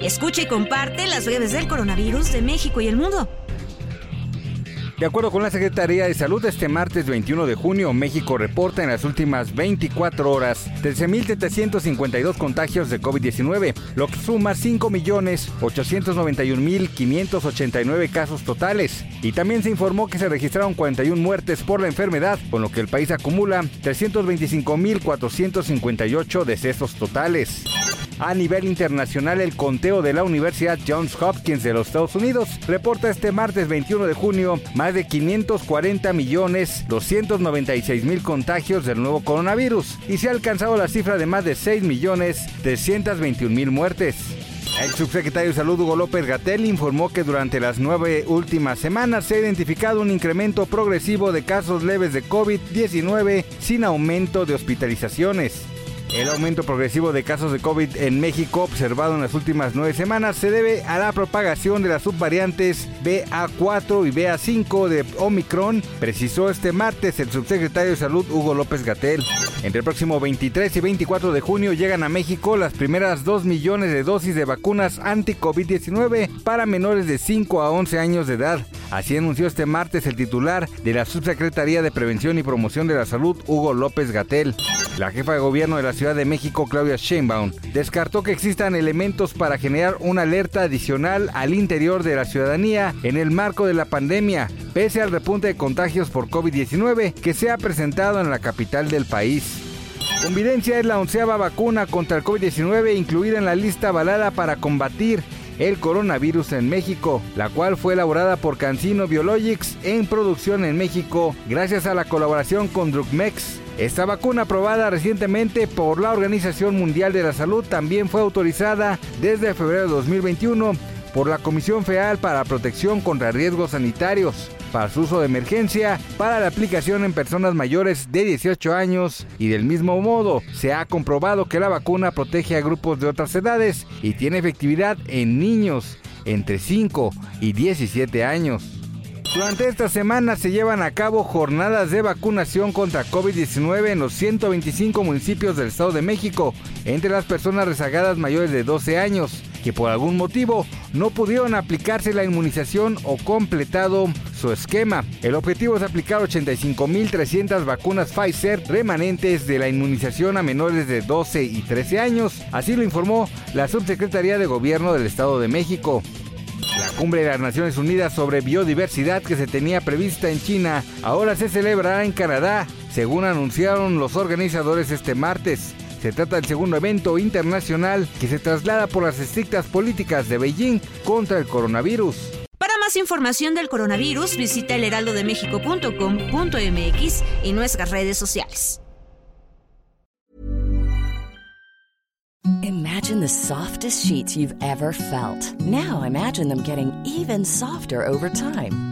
Escucha y comparte las redes del coronavirus de México y el mundo. De acuerdo con la Secretaría de Salud, este martes 21 de junio, México reporta en las últimas 24 horas 13.752 contagios de COVID-19, lo que suma 5.891.589 casos totales. Y también se informó que se registraron 41 muertes por la enfermedad, con lo que el país acumula 325.458 decesos totales. A nivel internacional, el conteo de la Universidad Johns Hopkins de los Estados Unidos reporta este martes 21 de junio más de 540 millones 296 mil contagios del nuevo coronavirus y se ha alcanzado la cifra de más de 6 millones 321 mil muertes. El subsecretario de Salud Hugo López Gatel informó que durante las nueve últimas semanas se ha identificado un incremento progresivo de casos leves de COVID-19 sin aumento de hospitalizaciones. El aumento progresivo de casos de COVID en México observado en las últimas nueve semanas se debe a la propagación de las subvariantes BA4 y BA5 de Omicron, precisó este martes el subsecretario de Salud Hugo López Gatel. Entre el próximo 23 y 24 de junio llegan a México las primeras 2 millones de dosis de vacunas anti-COVID-19 para menores de 5 a 11 años de edad. Así anunció este martes el titular de la Subsecretaría de Prevención y Promoción de la Salud, Hugo López Gatel. La jefa de gobierno de la Ciudad de México, Claudia Sheinbaum, descartó que existan elementos para generar una alerta adicional al interior de la ciudadanía en el marco de la pandemia, pese al repunte de contagios por COVID-19 que se ha presentado en la capital del país. Convidencia es la onceava vacuna contra el COVID-19 incluida en la lista avalada para combatir el coronavirus en México, la cual fue elaborada por Cancino Biologics en producción en México gracias a la colaboración con Drugmex. Esta vacuna aprobada recientemente por la Organización Mundial de la Salud también fue autorizada desde febrero de 2021 por la Comisión Federal para Protección contra Riesgos Sanitarios para su uso de emergencia para la aplicación en personas mayores de 18 años y del mismo modo se ha comprobado que la vacuna protege a grupos de otras edades y tiene efectividad en niños entre 5 y 17 años. Durante esta semana se llevan a cabo jornadas de vacunación contra COVID-19 en los 125 municipios del Estado de México entre las personas rezagadas mayores de 12 años que por algún motivo no pudieron aplicarse la inmunización o completado su esquema. El objetivo es aplicar 85.300 vacunas Pfizer remanentes de la inmunización a menores de 12 y 13 años, así lo informó la Subsecretaría de Gobierno del Estado de México. La cumbre de las Naciones Unidas sobre biodiversidad que se tenía prevista en China ahora se celebrará en Canadá, según anunciaron los organizadores este martes. Se trata del segundo evento internacional que se traslada por las estrictas políticas de Beijing contra el coronavirus. Para más información del coronavirus, visita elheraldodemexico.com.mx y nuestras redes sociales. Imagine the softest sheets you've ever felt. Now imagine them getting even softer over time.